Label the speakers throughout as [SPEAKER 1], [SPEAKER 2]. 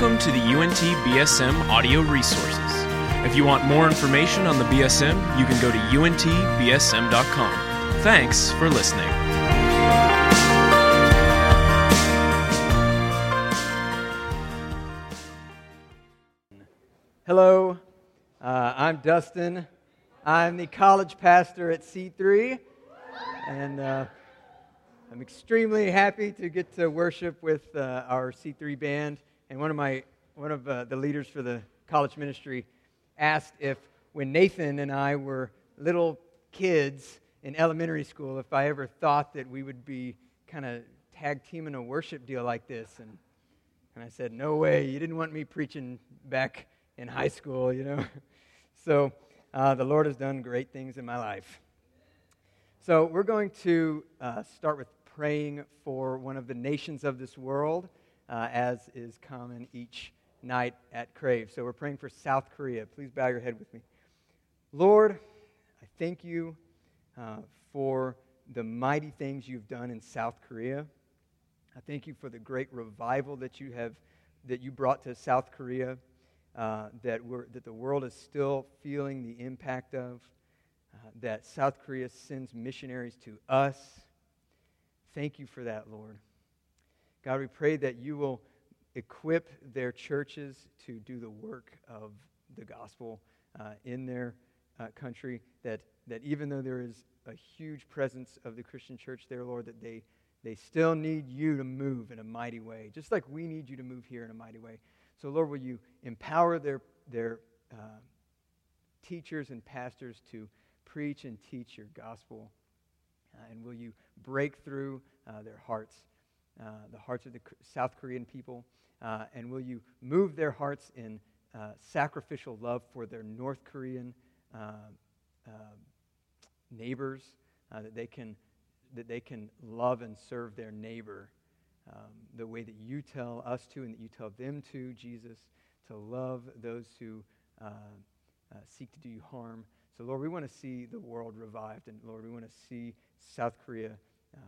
[SPEAKER 1] Welcome to the UNT BSM audio resources. If you want more information on the BSM, you can go to untbsm.com. Thanks for listening.
[SPEAKER 2] Hello, uh, I'm Dustin. I'm the college pastor at C3, and uh, I'm extremely happy to get to worship with uh, our C3 band. And one of my one of uh, the leaders for the college ministry asked if, when Nathan and I were little kids in elementary school, if I ever thought that we would be kind of tag teaming a worship deal like this, and and I said, No way, you didn't want me preaching back in high school, you know. so uh, the Lord has done great things in my life. So we're going to uh, start with praying for one of the nations of this world, uh, as is common each night at Crave. So we're praying for South Korea. Please bow your head with me. Lord, I thank you uh, for the mighty things you've done in South Korea. I thank you for the great revival that you have that you brought to South Korea, uh, that, we're, that the world is still feeling the impact of, uh, that South Korea sends missionaries to us. Thank you for that, Lord. God, we pray that you will equip their churches to do the work of the gospel uh, in their uh, country, that, that even though there is a huge presence of the Christian church there, Lord, that they they still need you to move in a mighty way, just like we need you to move here in a mighty way. So, Lord, will you empower their, their uh, teachers and pastors to preach and teach your gospel? Uh, and will you break through uh, their hearts, the hearts of the South Korean people? Uh, and will you move their hearts in uh, sacrificial love for their North Korean neighbors, that they can that they can love and serve their neighbor um, the way that you tell us to and that you tell them to, Jesus, to love those who uh, uh, seek to do you harm. So, Lord, we want to see the world revived, and Lord, we want to see South Korea uh,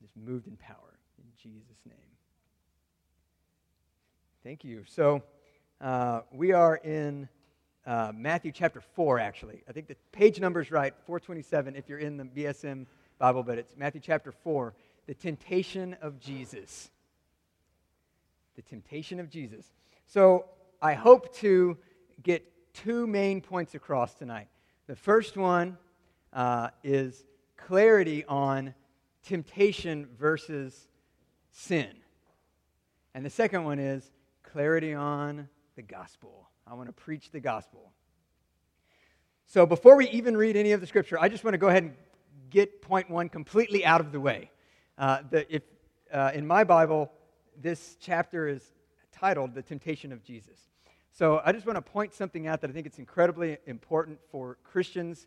[SPEAKER 2] just moved in power. Jesus' name. Thank you. So, uh, we are in uh, Matthew chapter 4, actually. I think the page number is right, 427, if you're in the BSM Bible, but it's Matthew chapter 4, the temptation of Jesus. The temptation of Jesus. So I hope to get two main points across tonight. The first one uh, is clarity on temptation versus sin. And the second one is clarity on the gospel. I want to preach the gospel. So before we even read any of the scripture, I just want to go ahead and get point one completely out of the way. Uh, the, if, uh, in my Bible, this chapter is titled The Temptation of Jesus. So I just want to point something out that I think it's incredibly important for Christians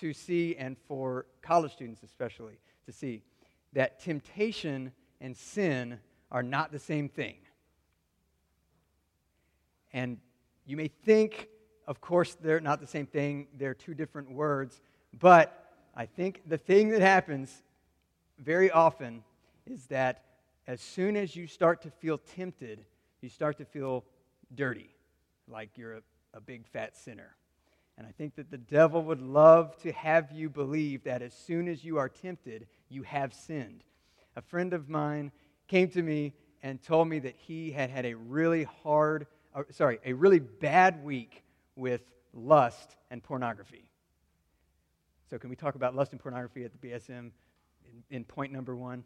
[SPEAKER 2] to see and for college students especially to see that temptation and sin are not the same thing. And you may think, of course, they're not the same thing, they're two different words, but I think the thing that happens very often is that as soon as you start to feel tempted, you start to feel dirty, like you're a, a big fat sinner. And I think that the devil would love to have you believe that as soon as you are tempted, you have sinned. A friend of mine came to me and told me that he had had a really hard, uh, sorry, a really bad week with lust and pornography. So, can we talk about lust and pornography at the BSM in, in point number one?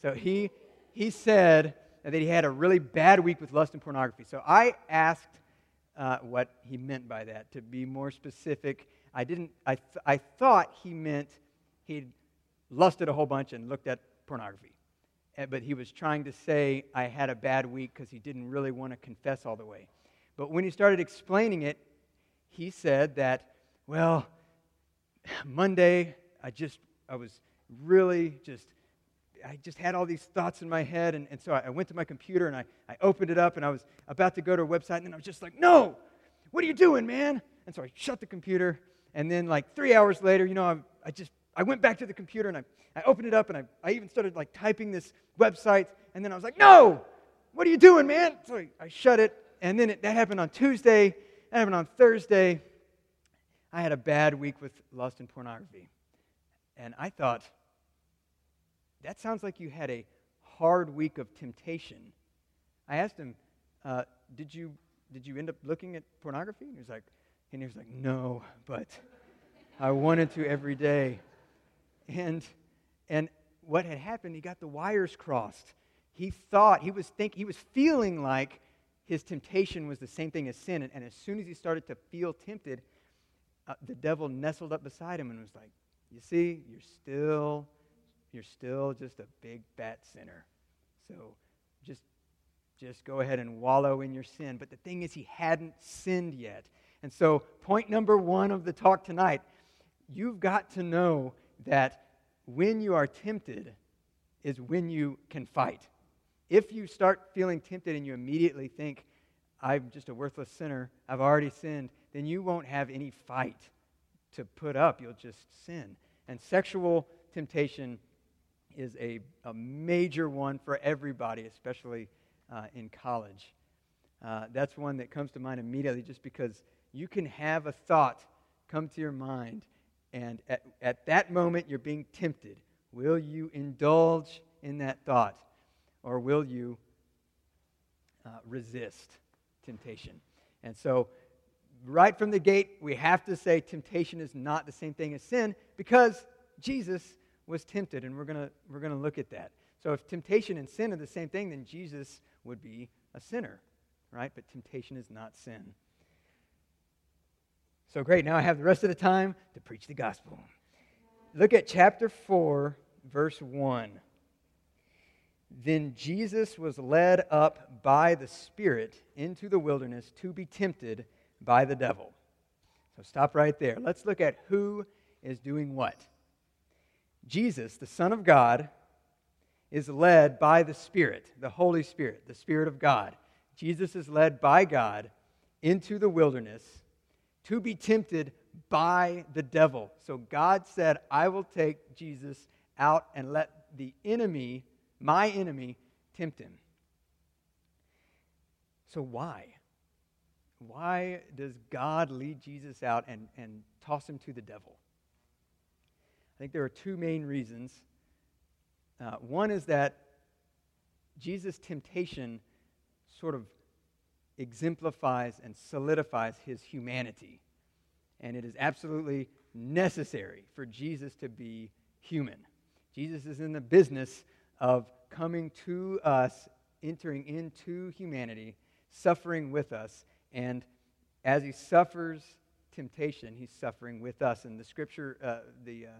[SPEAKER 2] So, he, he said that he had a really bad week with lust and pornography. So, I asked uh, what he meant by that. To be more specific, I, didn't, I, th- I thought he meant he'd lusted a whole bunch and looked at pornography. But he was trying to say I had a bad week because he didn't really want to confess all the way. But when he started explaining it, he said that, well, Monday, I just, I was really just, I just had all these thoughts in my head. And, and so I went to my computer and I, I opened it up and I was about to go to a website. And then I was just like, no, what are you doing, man? And so I shut the computer. And then, like, three hours later, you know, I, I just, I went back to the computer and I, I opened it up and I, I even started, like, typing this website. And then I was like, no, what are you doing, man? So I, I shut it and then it, that happened on Tuesday, that happened on Thursday. I had a bad week with lust and pornography. And I thought, that sounds like you had a hard week of temptation. I asked him, uh, did, you, did you end up looking at pornography? And he was like, and he was like, no, but I wanted to every day. And, and what had happened, he got the wires crossed. He thought, he was, think, he was feeling like his temptation was the same thing as sin. And, and as soon as he started to feel tempted, uh, the devil nestled up beside him and was like, You see, you're still, you're still just a big fat sinner. So just, just go ahead and wallow in your sin. But the thing is, he hadn't sinned yet. And so, point number one of the talk tonight you've got to know that when you are tempted is when you can fight. If you start feeling tempted and you immediately think, I'm just a worthless sinner, I've already sinned, then you won't have any fight to put up. You'll just sin. And sexual temptation is a, a major one for everybody, especially uh, in college. Uh, that's one that comes to mind immediately just because you can have a thought come to your mind, and at, at that moment you're being tempted. Will you indulge in that thought? or will you uh, resist temptation? And so, right from the gate, we have to say temptation is not the same thing as sin because Jesus was tempted, and we're going we're going to look at that. So, if temptation and sin are the same thing, then Jesus would be a sinner, right? But temptation is not sin. So, great. Now I have the rest of the time to preach the gospel. Look at chapter 4, verse 1. Then Jesus was led up by the Spirit into the wilderness to be tempted by the devil. So stop right there. Let's look at who is doing what. Jesus, the Son of God, is led by the Spirit, the Holy Spirit, the Spirit of God. Jesus is led by God into the wilderness to be tempted by the devil. So God said, I will take Jesus out and let the enemy my enemy, tempt him. So, why? Why does God lead Jesus out and, and toss him to the devil? I think there are two main reasons. Uh, one is that Jesus' temptation sort of exemplifies and solidifies his humanity. And it is absolutely necessary for Jesus to be human. Jesus is in the business of coming to us, entering into humanity, suffering with us. And as he suffers temptation, he's suffering with us. And the scripture, uh, the, uh,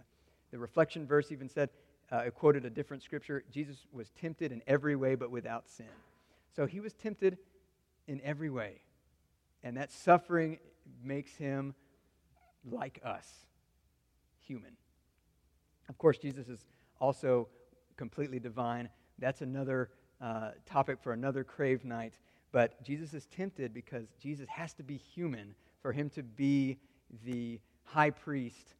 [SPEAKER 2] the reflection verse even said, uh, it quoted a different scripture Jesus was tempted in every way, but without sin. So he was tempted in every way. And that suffering makes him like us, human. Of course, Jesus is also completely divine. That's another uh, topic for another crave night. But Jesus is tempted because Jesus has to be human for him to be the high priest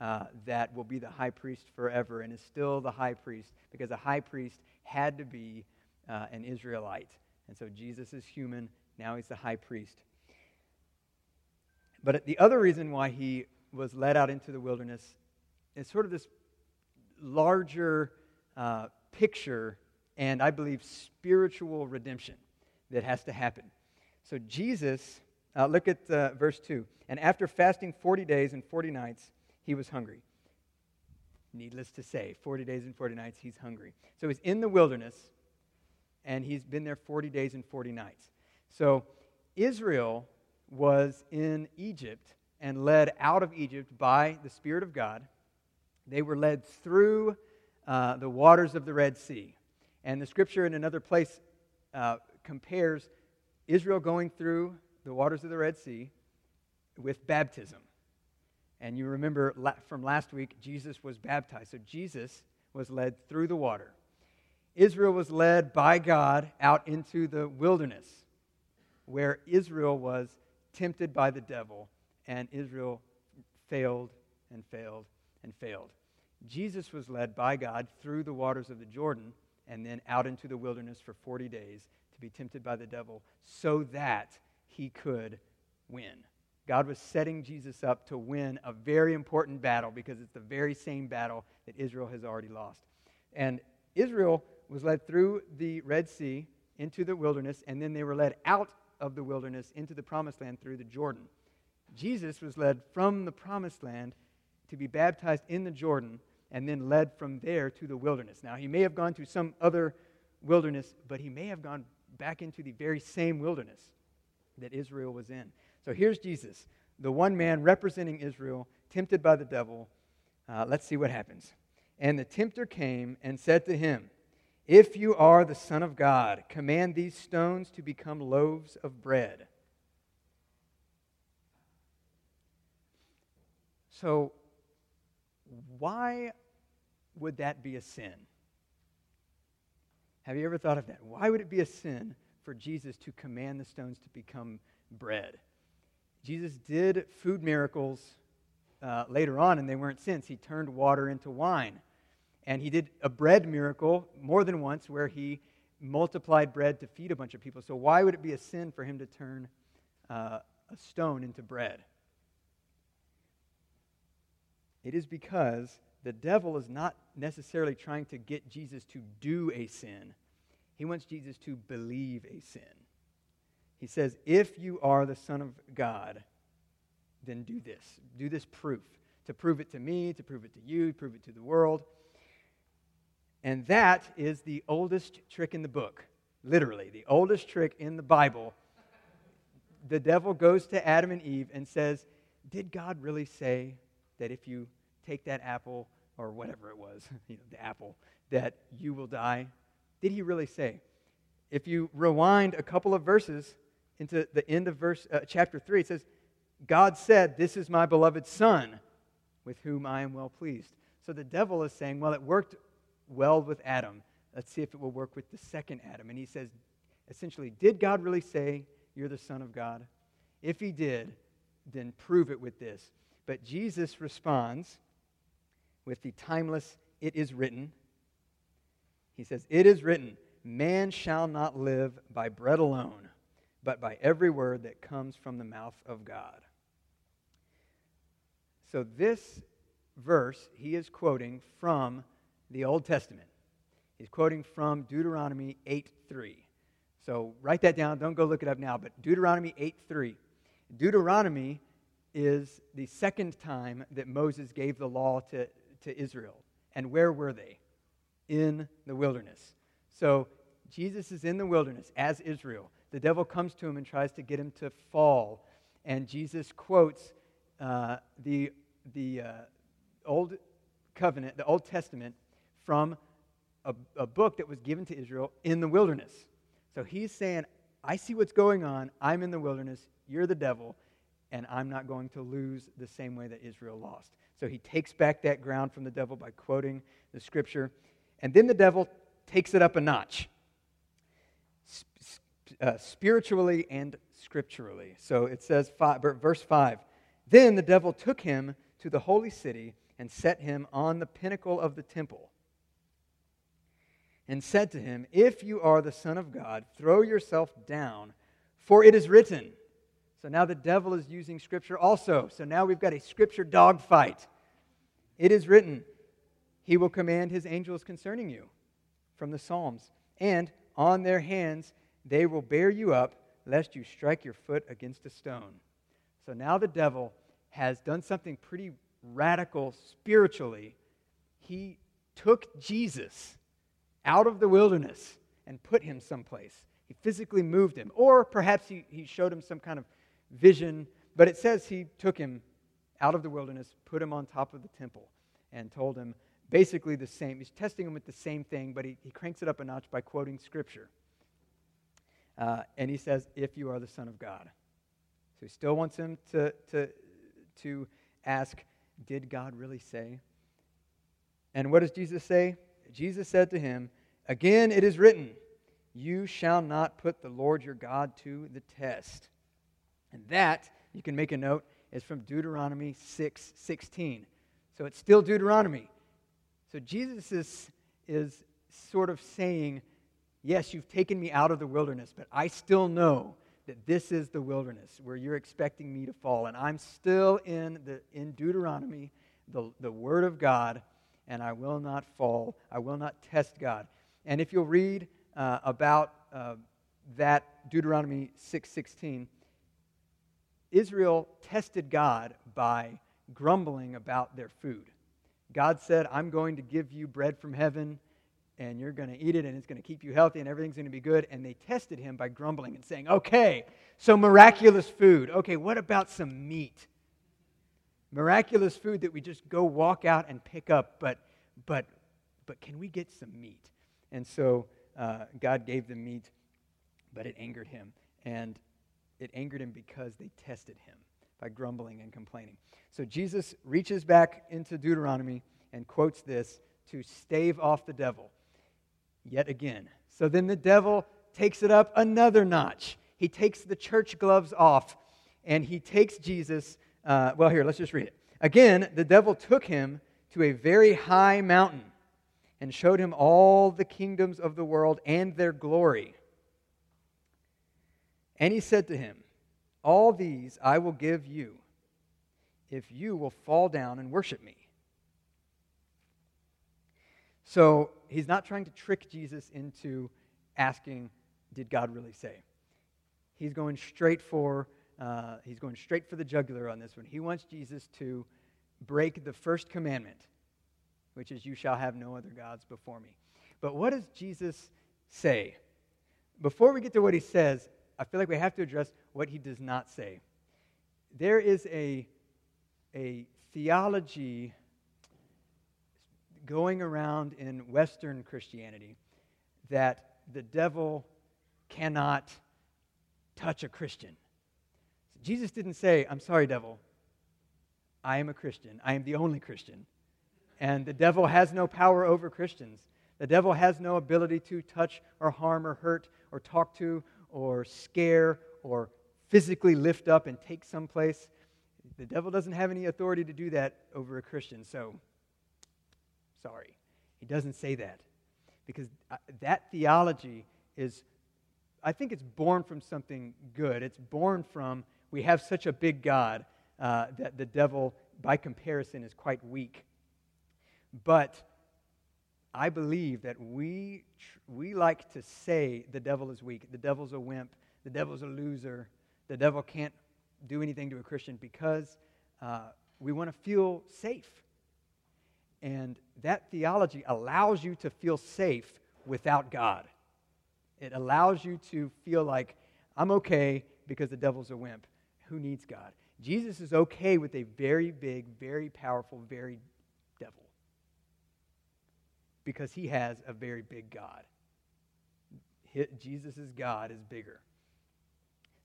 [SPEAKER 2] uh, that will be the high priest forever and is still the high priest because a high priest had to be uh, an Israelite. And so Jesus is human. Now he's the high priest. But the other reason why he was led out into the wilderness is sort of this larger uh, picture and I believe spiritual redemption that has to happen. So, Jesus, uh, look at uh, verse 2. And after fasting 40 days and 40 nights, he was hungry. Needless to say, 40 days and 40 nights, he's hungry. So, he's in the wilderness, and he's been there 40 days and 40 nights. So, Israel was in Egypt and led out of Egypt by the Spirit of God. They were led through uh, the waters of the Red Sea. And the scripture in another place uh, compares Israel going through the waters of the Red Sea with baptism. And you remember from last week, Jesus was baptized. So Jesus was led through the water. Israel was led by God out into the wilderness, where Israel was tempted by the devil, and Israel failed and failed and failed. Jesus was led by God through the waters of the Jordan and then out into the wilderness for 40 days to be tempted by the devil so that he could win. God was setting Jesus up to win a very important battle because it's the very same battle that Israel has already lost. And Israel was led through the Red Sea into the wilderness, and then they were led out of the wilderness into the promised land through the Jordan. Jesus was led from the promised land to be baptized in the Jordan and then led from there to the wilderness. Now, he may have gone to some other wilderness, but he may have gone back into the very same wilderness that Israel was in. So here's Jesus, the one man representing Israel, tempted by the devil. Uh, let's see what happens. And the tempter came and said to him, If you are the Son of God, command these stones to become loaves of bread. So, why would that be a sin? Have you ever thought of that? Why would it be a sin for Jesus to command the stones to become bread? Jesus did food miracles uh, later on, and they weren't sins. He turned water into wine. And he did a bread miracle more than once where he multiplied bread to feed a bunch of people. So, why would it be a sin for him to turn uh, a stone into bread? It is because the devil is not necessarily trying to get Jesus to do a sin, he wants Jesus to believe a sin. He says, If you are the Son of God, then do this. Do this proof. To prove it to me, to prove it to you, prove it to the world. And that is the oldest trick in the book. Literally, the oldest trick in the Bible. The devil goes to Adam and Eve and says, Did God really say that if you take that apple or whatever it was, you know, the apple, that you will die? Did he really say? If you rewind a couple of verses into the end of verse uh, chapter 3, it says, God said, This is my beloved Son, with whom I am well pleased. So the devil is saying, Well, it worked well with Adam. Let's see if it will work with the second Adam. And he says, essentially, Did God really say you're the Son of God? If he did, then prove it with this. But Jesus responds with the timeless, it is written. He says, It is written, man shall not live by bread alone, but by every word that comes from the mouth of God. So, this verse he is quoting from the Old Testament. He's quoting from Deuteronomy 8 3. So, write that down. Don't go look it up now, but Deuteronomy 8 3. Deuteronomy is the second time that Moses gave the law to to Israel. And where were they? In the wilderness. So Jesus is in the wilderness as Israel. The devil comes to him and tries to get him to fall. And Jesus quotes uh, the, the uh, Old Covenant, the Old Testament, from a, a book that was given to Israel in the wilderness. So he's saying, I see what's going on. I'm in the wilderness. You're the devil. And I'm not going to lose the same way that Israel lost. So he takes back that ground from the devil by quoting the scripture. And then the devil takes it up a notch, uh, spiritually and scripturally. So it says, five, verse 5 Then the devil took him to the holy city and set him on the pinnacle of the temple and said to him, If you are the Son of God, throw yourself down, for it is written. So now the devil is using scripture also. So now we've got a scripture dogfight. It is written, He will command His angels concerning you from the Psalms, and on their hands they will bear you up, lest you strike your foot against a stone. So now the devil has done something pretty radical spiritually. He took Jesus out of the wilderness and put him someplace. He physically moved him. Or perhaps he, he showed him some kind of vision, but it says he took him out of the wilderness, put him on top of the temple, and told him basically the same. He's testing him with the same thing, but he, he cranks it up a notch by quoting scripture. Uh, and he says, If you are the Son of God. So he still wants him to, to, to ask, Did God really say? And what does Jesus say? Jesus said to him, Again, it is written, You shall not put the Lord your God to the test. And that, you can make a note, is from Deuteronomy 6 16. So it's still Deuteronomy. So Jesus is, is sort of saying, Yes, you've taken me out of the wilderness, but I still know that this is the wilderness where you're expecting me to fall. And I'm still in, the, in Deuteronomy, the, the Word of God, and I will not fall. I will not test God. And if you'll read uh, about uh, that Deuteronomy 6:16, Israel tested God by grumbling about their food. God said, "I'm going to give you bread from heaven." and you're going to eat it and it's going to keep you healthy and everything's going to be good. And they tested him by grumbling and saying, okay, so miraculous food. Okay, what about some meat? Miraculous food that we just go walk out and pick up, but, but, but can we get some meat? And so uh, God gave them meat, but it angered him. And it angered him because they tested him by grumbling and complaining. So Jesus reaches back into Deuteronomy and quotes this to stave off the devil yet again. So then the devil takes it up another notch. He takes the church gloves off and he takes Jesus. Uh, well, here, let's just read it. Again, the devil took him to a very high mountain and showed him all the kingdoms of the world and their glory. And he said to him, All these I will give you if you will fall down and worship me. So he's not trying to trick Jesus into asking, Did God really say? He's going straight for. Uh, he's going straight for the jugular on this one. He wants Jesus to break the first commandment, which is, You shall have no other gods before me. But what does Jesus say? Before we get to what he says, I feel like we have to address what he does not say. There is a, a theology going around in Western Christianity that the devil cannot touch a Christian. Jesus didn't say, I'm sorry, devil, I am a Christian. I am the only Christian. And the devil has no power over Christians. The devil has no ability to touch or harm or hurt or talk to or scare or physically lift up and take someplace. The devil doesn't have any authority to do that over a Christian. So Sorry. He doesn't say that. Because uh, that theology is, I think it's born from something good. It's born from, we have such a big God uh, that the devil, by comparison, is quite weak. But I believe that we, we like to say the devil is weak, the devil's a wimp, the devil's a loser, the devil can't do anything to a Christian because uh, we want to feel safe. And that theology allows you to feel safe without God. It allows you to feel like, I'm okay because the devil's a wimp. Who needs God? Jesus is okay with a very big, very powerful, very devil because he has a very big God. Jesus' God is bigger.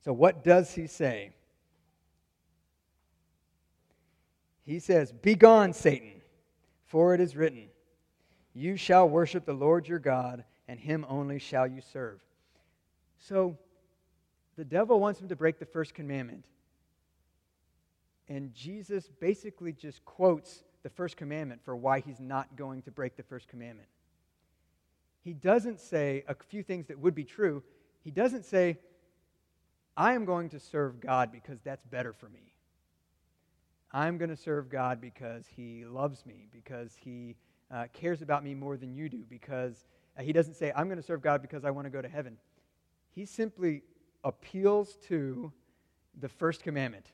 [SPEAKER 2] So, what does he say? He says, Begone, Satan. For it is written, You shall worship the Lord your God, and him only shall you serve. So, the devil wants him to break the first commandment. And Jesus basically just quotes the first commandment for why he's not going to break the first commandment. He doesn't say a few things that would be true. He doesn't say, I am going to serve God because that's better for me. I'm going to serve God because He loves me, because He uh, cares about me more than you do, because uh, He doesn't say, I'm going to serve God because I want to go to heaven. He simply appeals to the first commandment,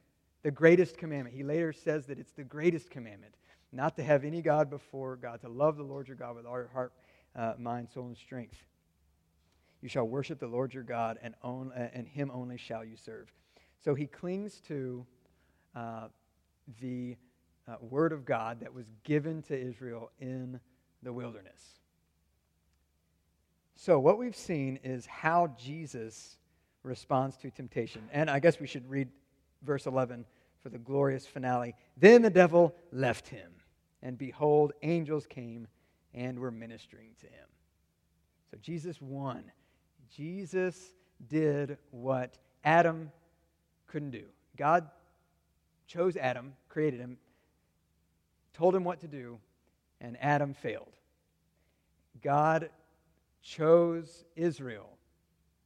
[SPEAKER 2] the greatest commandment. He later says that it's the greatest commandment not to have any God before God, to love the Lord your God with all your heart, uh, mind, soul, and strength. You shall worship the Lord your God, and, uh, and him only shall you serve. So he clings to uh, the uh, word of God that was given to Israel in the wilderness. So, what we've seen is how Jesus responds to temptation. And I guess we should read verse 11 for the glorious finale. Then the devil left him, and behold, angels came and were ministering to him. So, Jesus won. Jesus did what Adam couldn't do. God chose Adam, created him, told him what to do, and Adam failed. God chose Israel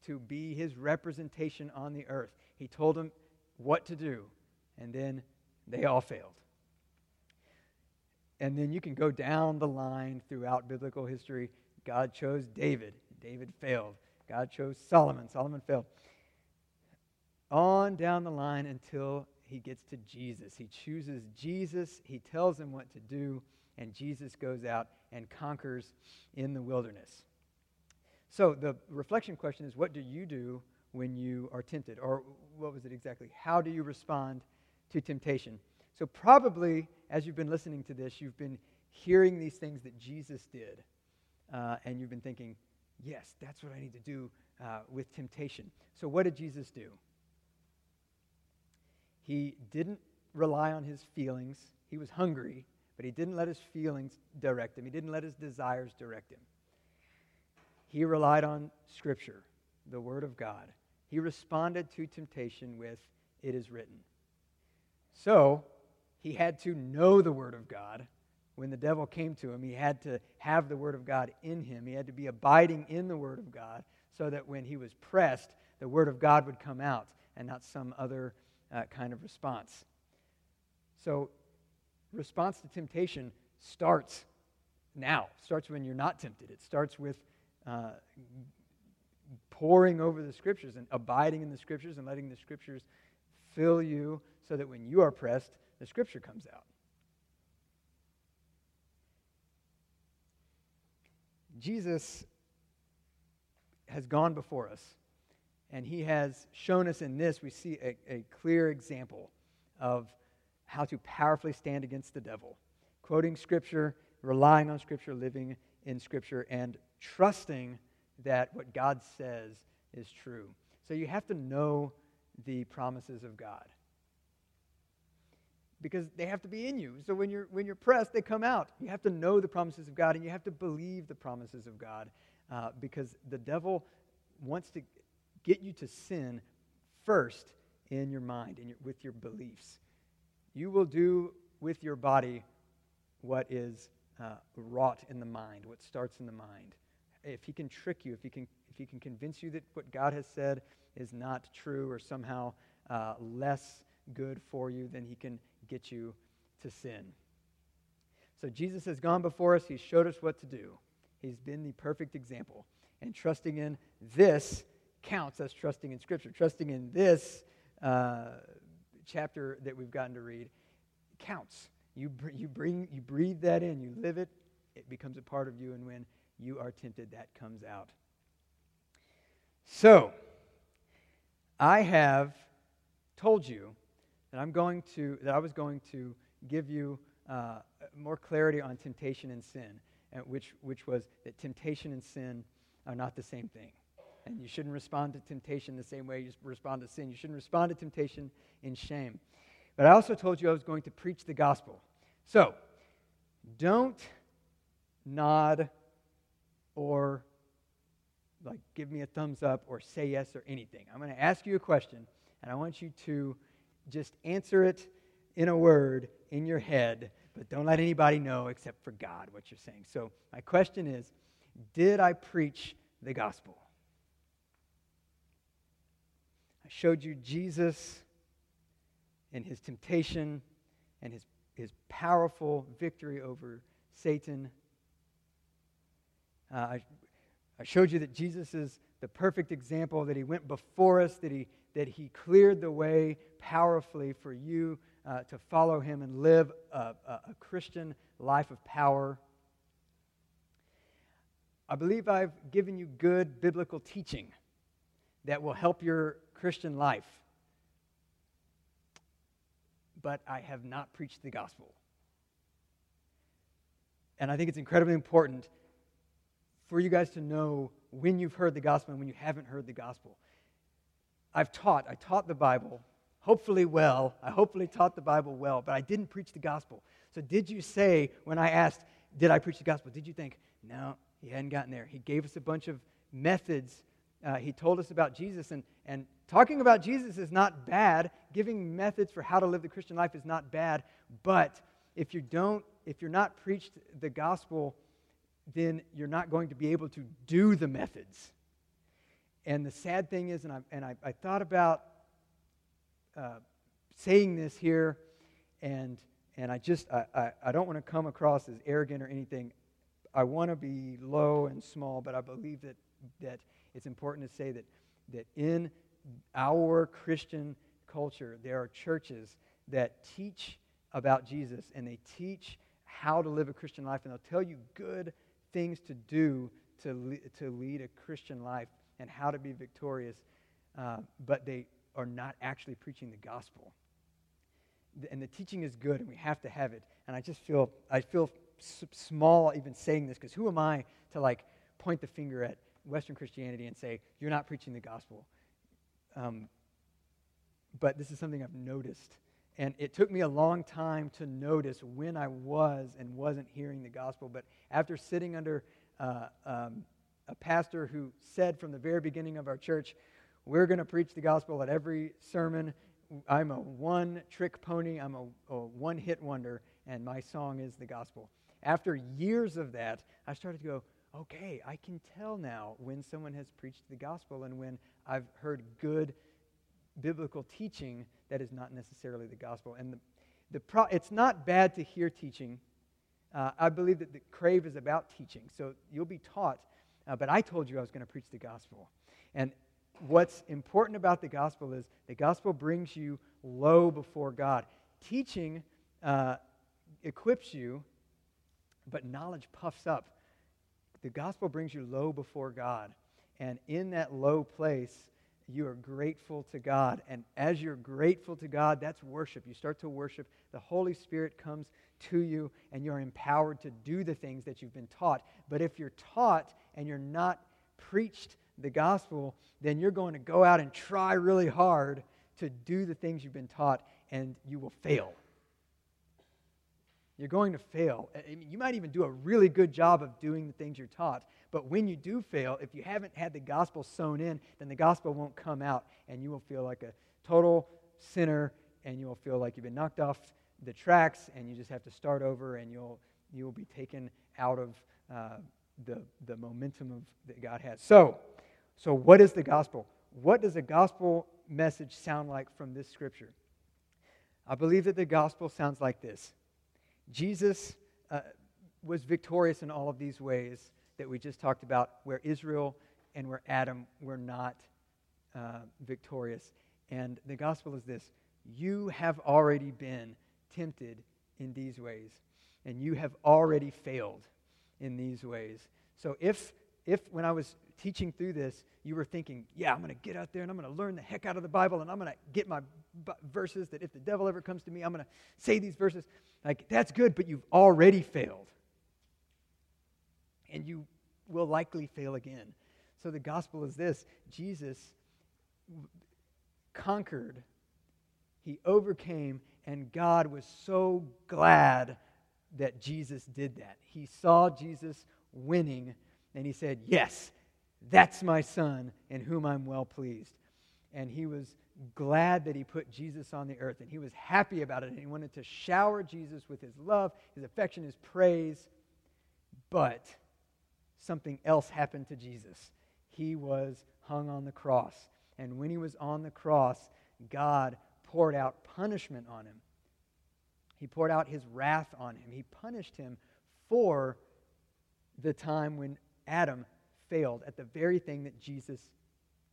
[SPEAKER 2] to be his representation on the earth. He told them what to do, and then they all failed. And then you can go down the line throughout biblical history. God chose David. David failed. God chose Solomon. Solomon failed. On down the line until he gets to Jesus. He chooses Jesus. He tells him what to do, and Jesus goes out and conquers in the wilderness. So the reflection question is what do you do when you are tempted? Or what was it exactly? How do you respond to temptation? So, probably as you've been listening to this, you've been hearing these things that Jesus did, uh, and you've been thinking, yes, that's what I need to do uh, with temptation. So, what did Jesus do? He didn't rely on his feelings. He was hungry, but he didn't let his feelings direct him, he didn't let his desires direct him. He relied on Scripture, the Word of God. He responded to temptation with, It is written. So, he had to know the Word of God. When the devil came to him, he had to have the Word of God in him. He had to be abiding in the Word of God so that when he was pressed, the Word of God would come out and not some other uh, kind of response. So, response to temptation starts now, starts when you're not tempted. It starts with uh, over the scriptures and abiding in the scriptures and letting the scriptures fill you so that when you are pressed, the scripture comes out. Jesus has gone before us, and he has shown us in this, we see a, a clear example of how to powerfully stand against the devil. Quoting scripture, relying on scripture, living in scripture, and trusting that what God says is true. So you have to know the promises of God because they have to be in you. So when you're, when you're pressed, they come out. You have to know the promises of God and you have to believe the promises of God uh, because the devil wants to get you to sin first in your mind, and with your beliefs. You will do with your body what is uh, wrought in the mind, what starts in the mind. If he can trick you, if he can, if he can convince you that what God has said is not true or somehow uh, less good for you, then he can get you to sin. So Jesus has gone before us. He's showed us what to do. He's been the perfect example. And trusting in this counts as trusting in Scripture. Trusting in this uh, chapter that we've gotten to read counts. You, you, bring, you breathe that in, you live it, it becomes a part of you, and when you are tempted, that comes out. So, I have told you that I'm going to that I was going to give you uh, more clarity on temptation and sin, and which which was that temptation and sin are not the same thing, and you shouldn't respond to temptation the same way you respond to sin. You shouldn't respond to temptation in shame. But I also told you I was going to preach the gospel. So, don't nod or like give me a thumbs up or say yes or anything. I'm going to ask you a question, and I want you to just answer it in a word in your head, but don't let anybody know except for God what you're saying. So, my question is Did I preach the gospel? I showed you Jesus and his temptation and his, his powerful victory over Satan. Uh, I, I showed you that Jesus is the perfect example, that he went before us, that he that he cleared the way powerfully for you uh, to follow him and live a, a, a Christian life of power. I believe I've given you good biblical teaching that will help your Christian life. But I have not preached the gospel. And I think it's incredibly important for you guys to know when you've heard the gospel and when you haven't heard the gospel. I've taught. I taught the Bible, hopefully well. I hopefully taught the Bible well, but I didn't preach the gospel. So, did you say, when I asked, Did I preach the gospel? Did you think, No, he hadn't gotten there? He gave us a bunch of methods. Uh, he told us about Jesus, and, and talking about Jesus is not bad. Giving methods for how to live the Christian life is not bad. But if you don't, if you're not preached the gospel then you're not going to be able to do the methods. And the sad thing is, and I, and I, I thought about uh, saying this here, and, and I just, I, I, I don't want to come across as arrogant or anything. I want to be low and small, but I believe that, that it's important to say that, that in our Christian culture, there are churches that teach about Jesus and they teach how to live a Christian life, and they'll tell you good things to do to, le- to lead a Christian life and how to be victorious, uh, but they are not actually preaching the gospel. And the teaching is good, and we have to have it. And I just feel I feel small even saying this because who am I to like point the finger at Western Christianity and say you're not preaching the gospel? Um, but this is something I've noticed. And it took me a long time to notice when I was and wasn't hearing the gospel. But after sitting under uh, um, a pastor who said from the very beginning of our church, we're going to preach the gospel at every sermon. I'm a one trick pony, I'm a, a one hit wonder, and my song is the gospel. After years of that, I started to go, okay, I can tell now when someone has preached the gospel and when I've heard good biblical teaching that is not necessarily the gospel. And the, the pro, it's not bad to hear teaching. Uh, I believe that the crave is about teaching. So you'll be taught. Uh, but I told you I was going to preach the gospel. And what's important about the gospel is the gospel brings you low before God. Teaching uh, equips you, but knowledge puffs up. The gospel brings you low before God. And in that low place, you are grateful to God. And as you're grateful to God, that's worship. You start to worship. The Holy Spirit comes to you, and you're empowered to do the things that you've been taught. But if you're taught and you're not preached the gospel, then you're going to go out and try really hard to do the things you've been taught, and you will fail. You're going to fail. You might even do a really good job of doing the things you're taught, but when you do fail, if you haven't had the gospel sown in, then the gospel won't come out, and you will feel like a total sinner, and you will feel like you've been knocked off the tracks, and you just have to start over, and you'll you will be taken out of uh, the the momentum of that God has. So, so what is the gospel? What does the gospel message sound like from this scripture? I believe that the gospel sounds like this: Jesus uh, was victorious in all of these ways that we just talked about, where Israel and where Adam were not uh, victorious. And the gospel is this you have already been tempted in these ways, and you have already failed in these ways. So if, if when I was teaching through this, you were thinking, yeah, I'm going to get out there and I'm going to learn the heck out of the Bible and I'm going to get my b- verses that if the devil ever comes to me, I'm going to say these verses. Like, that's good, but you've already failed and you will likely fail again. So the gospel is this Jesus conquered, he overcame, and God was so glad that Jesus did that. He saw Jesus winning, and he said, Yes, that's my son in whom I'm well pleased. And he was glad that he put Jesus on the earth, and he was happy about it, and he wanted to shower Jesus with his love, his affection, his praise. But something else happened to Jesus. He was hung on the cross. And when he was on the cross, God poured out punishment on him. He poured out his wrath on him. He punished him for the time when Adam failed at the very thing that Jesus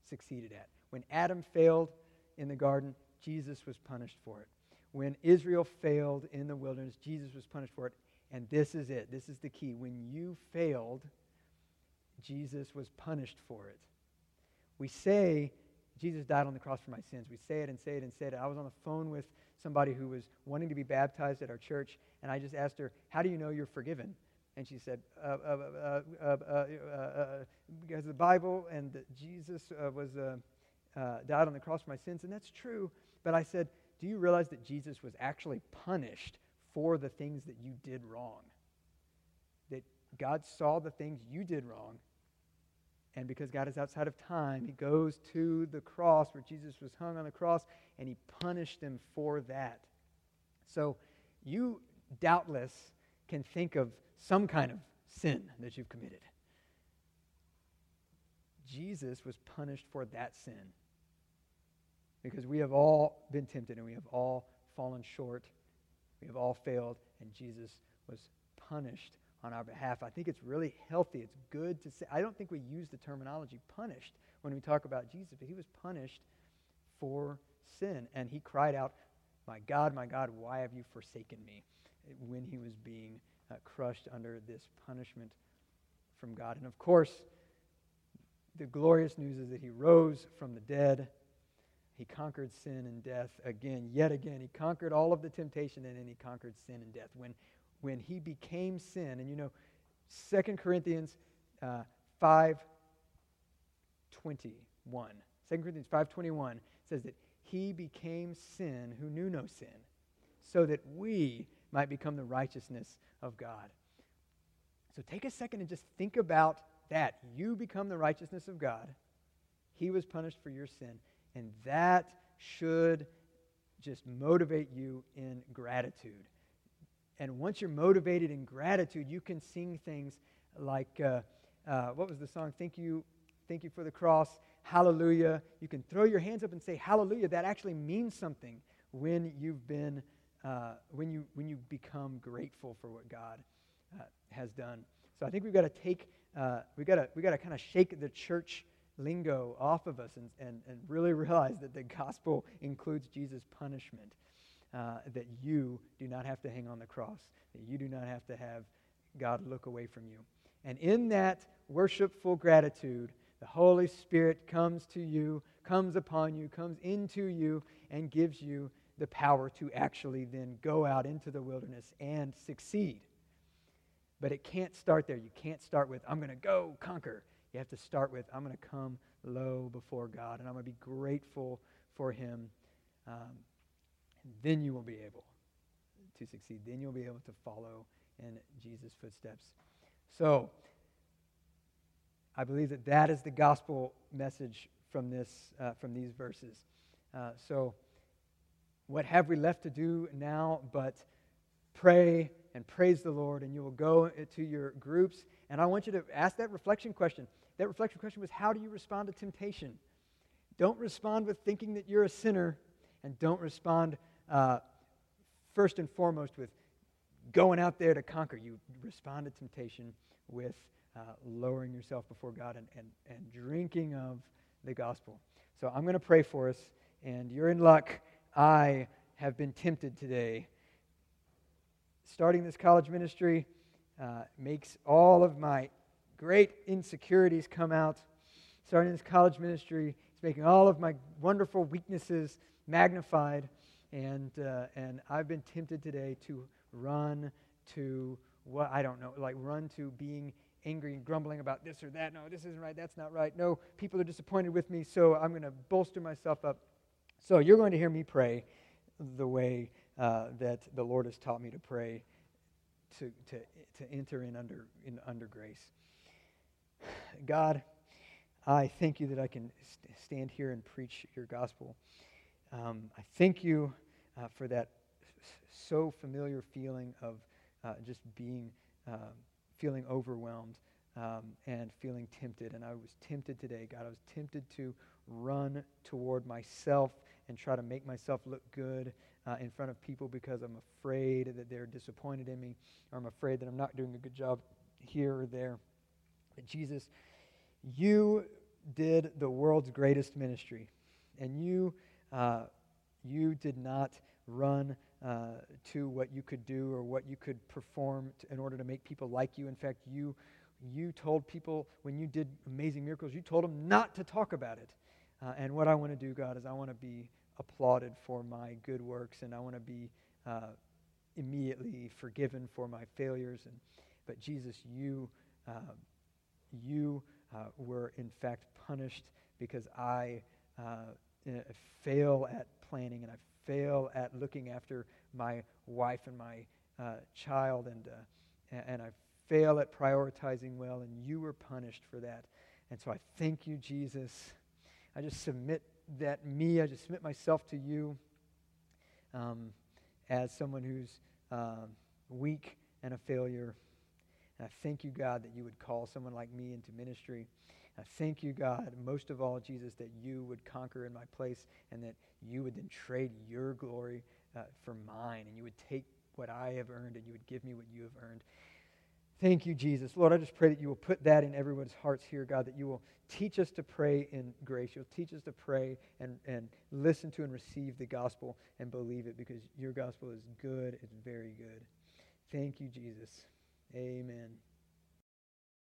[SPEAKER 2] succeeded at. When Adam failed in the garden, Jesus was punished for it. When Israel failed in the wilderness, Jesus was punished for it. And this is it. This is the key. When you failed, Jesus was punished for it. We say Jesus died on the cross for my sins. We say it and say it and say it. I was on the phone with somebody who was wanting to be baptized at our church, and I just asked her, How do you know you're forgiven? And she said, uh, uh, uh, Because the Bible and Jesus was died on the cross for my sins. And that's true. But I said, Do you realize that Jesus was actually punished for the things that you did wrong? That God saw the things you did wrong and because God is outside of time, he goes to the cross where Jesus was hung on the cross and he punished him for that. So you doubtless can think of some kind of sin that you've committed. Jesus was punished for that sin. Because we have all been tempted and we have all fallen short. We have all failed, and Jesus was punished on our behalf. I think it's really healthy. It's good to say. I don't think we use the terminology punished when we talk about Jesus, but he was punished for sin. And he cried out, My God, my God, why have you forsaken me? when he was being uh, crushed under this punishment from God. And of course, the glorious news is that he rose from the dead. He conquered sin and death again, yet again. He conquered all of the temptation and then he conquered sin and death. When, when he became sin, and you know, 2 Corinthians uh, 5 21. 2 Corinthians 5.21 says that he became sin who knew no sin, so that we might become the righteousness of God. So take a second and just think about that. You become the righteousness of God. He was punished for your sin. And that should just motivate you in gratitude. And once you're motivated in gratitude, you can sing things like, uh, uh, what was the song? Thank you, thank you for the cross. Hallelujah. You can throw your hands up and say hallelujah. That actually means something when you've been uh, when, you, when you become grateful for what God uh, has done. So I think we've got to take, we've got to, we've got to kind of shake the church lingo off of us and, and, and really realize that the gospel includes Jesus' punishment, uh, that you do not have to hang on the cross, that you do not have to have God look away from you. And in that worshipful gratitude, the Holy Spirit comes to you, comes upon you, comes into you, and gives you the power to actually then go out into the wilderness and succeed. But it can't start there. You can't start with, I'm going to go conquer. You have to start with, I'm going to come low before God and I'm going to be grateful for Him. Um, then you will be able to succeed. Then you'll be able to follow in Jesus' footsteps. So, I believe that that is the gospel message from this, uh, from these verses. Uh, so, what have we left to do now but pray and praise the Lord? And you will go to your groups. And I want you to ask that reflection question. That reflection question was how do you respond to temptation? Don't respond with thinking that you're a sinner, and don't respond uh, first and foremost with going out there to conquer. You respond to temptation with uh, lowering yourself before God and, and, and drinking of the gospel. So I'm going to pray for us, and you're in luck I have been tempted today. Starting this college ministry uh, makes all of my great insecurities come out. Starting this college ministry is making all of my wonderful weaknesses magnified. And, uh, and I've been tempted today to run to what I don't know, like run to being angry and grumbling about this or that. No, this isn't right. That's not right. No, people are disappointed with me, so I'm going to bolster myself up. So you're going to hear me pray the way uh, that the Lord has taught me to pray to, to, to enter in under, in under grace. God, I thank you that I can st- stand here and preach your gospel. Um, I thank you uh, for that so familiar feeling of uh, just being, uh, feeling overwhelmed um, and feeling tempted. And I was tempted today, God. I was tempted to run toward myself and try to make myself look good uh, in front of people because I'm afraid that they're disappointed in me or I'm afraid that I'm not doing a good job here or there. But Jesus, you did the world's greatest ministry, and you, uh, you did not run uh, to what you could do or what you could perform in order to make people like you. In fact, you, you told people when you did amazing miracles, you told them not to talk about it. Uh, and what I want to do, God, is I want to be applauded for my good works, and I want to be uh, immediately forgiven for my failures. And but Jesus, you, uh, you uh, were in fact punished because I uh, fail at planning and I fail at looking after my wife and my uh, child, and and I fail at prioritizing well, and you were punished for that. And so I thank you, Jesus. I just submit that me, I just submit myself to you um, as someone who's uh, weak and a failure. And I thank you, God, that you would call someone like me into ministry. I thank you, God, most of all, Jesus, that you would conquer in my place and that you would then trade your glory uh, for mine and you would take what I have earned and you would give me what you have earned. Thank you, Jesus. Lord, I just pray that you will put that in everyone's hearts here, God, that you will teach us to pray in grace. You'll teach us to pray and, and listen to and receive the gospel and believe it because your gospel is good. It's very good. Thank you, Jesus. Amen.